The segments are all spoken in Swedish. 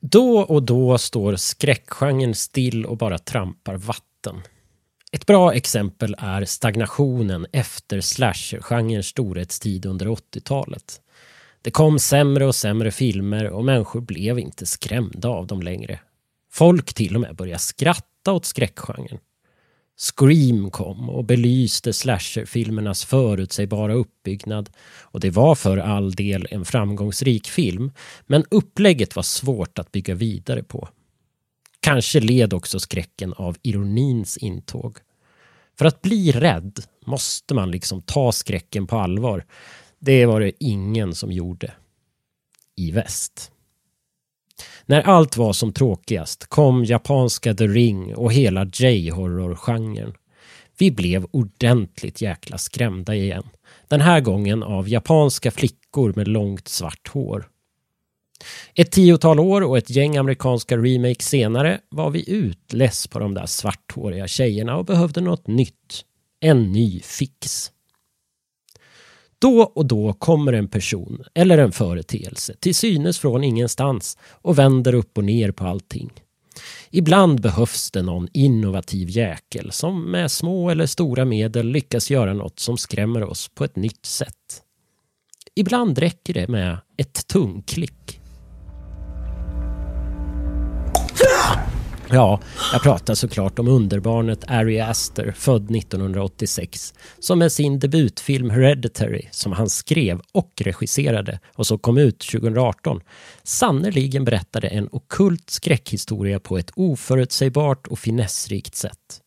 Då och då står skräckgenren still och bara trampar vatten. Ett bra exempel är stagnationen efter slasher-genrens storhetstid under 80-talet. Det kom sämre och sämre filmer och människor blev inte skrämda av dem längre. Folk till och med började skratta åt skräckgenren. Scream kom och belyste slasherfilmernas förutsägbara uppbyggnad och det var för all del en framgångsrik film men upplägget var svårt att bygga vidare på. Kanske led också skräcken av ironins intåg. För att bli rädd måste man liksom ta skräcken på allvar. Det var det ingen som gjorde. I väst. När allt var som tråkigast kom japanska The Ring och hela J-horror-genren. Vi blev ordentligt jäkla skrämda igen. Den här gången av japanska flickor med långt svart hår. Ett tiotal år och ett gäng amerikanska remakes senare var vi utless på de där svarthåriga tjejerna och behövde något nytt. En ny fix. Då och då kommer en person eller en företeelse till synes från ingenstans och vänder upp och ner på allting. Ibland behövs det någon innovativ jäkel som med små eller stora medel lyckas göra något som skrämmer oss på ett nytt sätt. Ibland räcker det med ett tungklipp Ja, jag pratar såklart om underbarnet Ari Aster, född 1986, som med sin debutfilm Hereditary, som han skrev och regisserade och som kom ut 2018, sannerligen berättade en okult skräckhistoria på ett oförutsägbart och finessrikt sätt.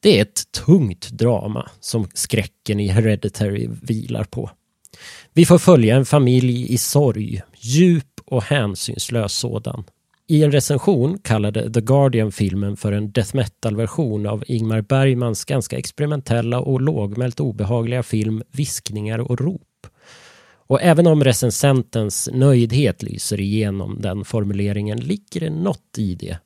Det är ett tungt drama som skräcken i Hereditary vilar på. Vi får följa en familj i sorg, djup och hänsynslös sådan, i en recension kallade The Guardian filmen för en death metal-version av Ingmar Bergmans ganska experimentella och lågmält obehagliga film Viskningar och rop. Och även om recensentens nöjdhet lyser igenom den formuleringen ligger det något i det.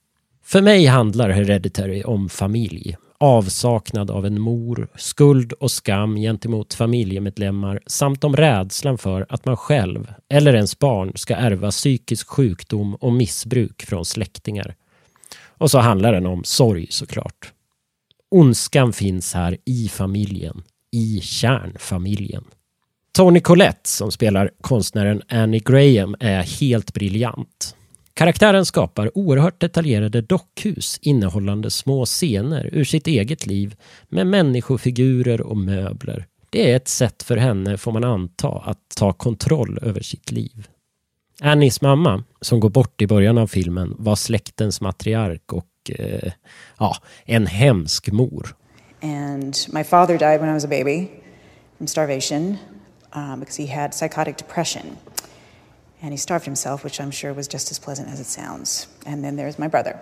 För mig handlar Hereditary om familj, avsaknad av en mor, skuld och skam gentemot familjemedlemmar samt om rädslan för att man själv eller ens barn ska ärva psykisk sjukdom och missbruk från släktingar. Och så handlar den om sorg såklart. Ondskan finns här i familjen, i kärnfamiljen. Tony Collette som spelar konstnären Annie Graham är helt briljant. Karaktären skapar oerhört detaljerade dockhus innehållande små scener ur sitt eget liv med människofigurer och möbler. Det är ett sätt för henne, får man anta, att ta kontroll över sitt liv. Annies mamma, som går bort i början av filmen, var släktens matriark och eh, ja, en hemsk mor. And my father died when I was a baby from starvation um, because he had psychotic depression and he starved himself, which I'm sure was just as pleasant as it sounds. And then there's my brother.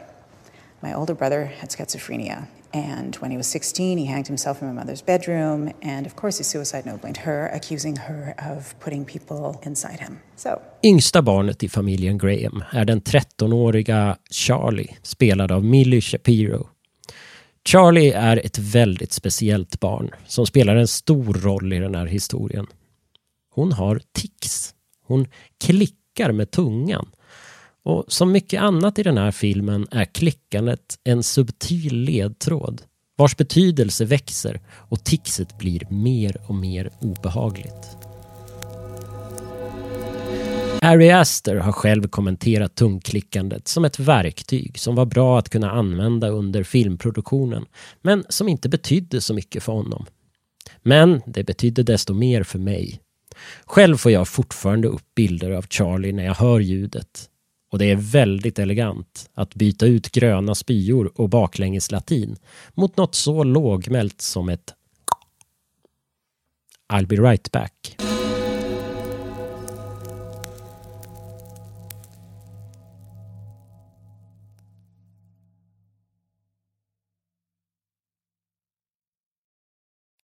My older brother had schizophrenia, and when he was 16, he hanged himself in my mother's bedroom, and of course, his suicide note blamed her, accusing her of putting people inside him. So. Yngsta barnet i familjen Graham är den 13-åriga Charlie, spelad av Millie Shapiro. Charlie är ett väldigt speciellt barn som spelar en stor roll i den här historien. Hon har tics. Hon klickar med tungan. Och som mycket annat i den här filmen är klickandet en subtil ledtråd vars betydelse växer och tixet blir mer och mer obehagligt. Ari Aster har själv kommenterat tungklickandet som ett verktyg som var bra att kunna använda under filmproduktionen men som inte betydde så mycket för honom. Men det betydde desto mer för mig själv får jag fortfarande upp bilder av Charlie när jag hör ljudet. Och det är väldigt elegant att byta ut gröna spyor och baklängeslatin mot något så lågmält som ett I'll be right back.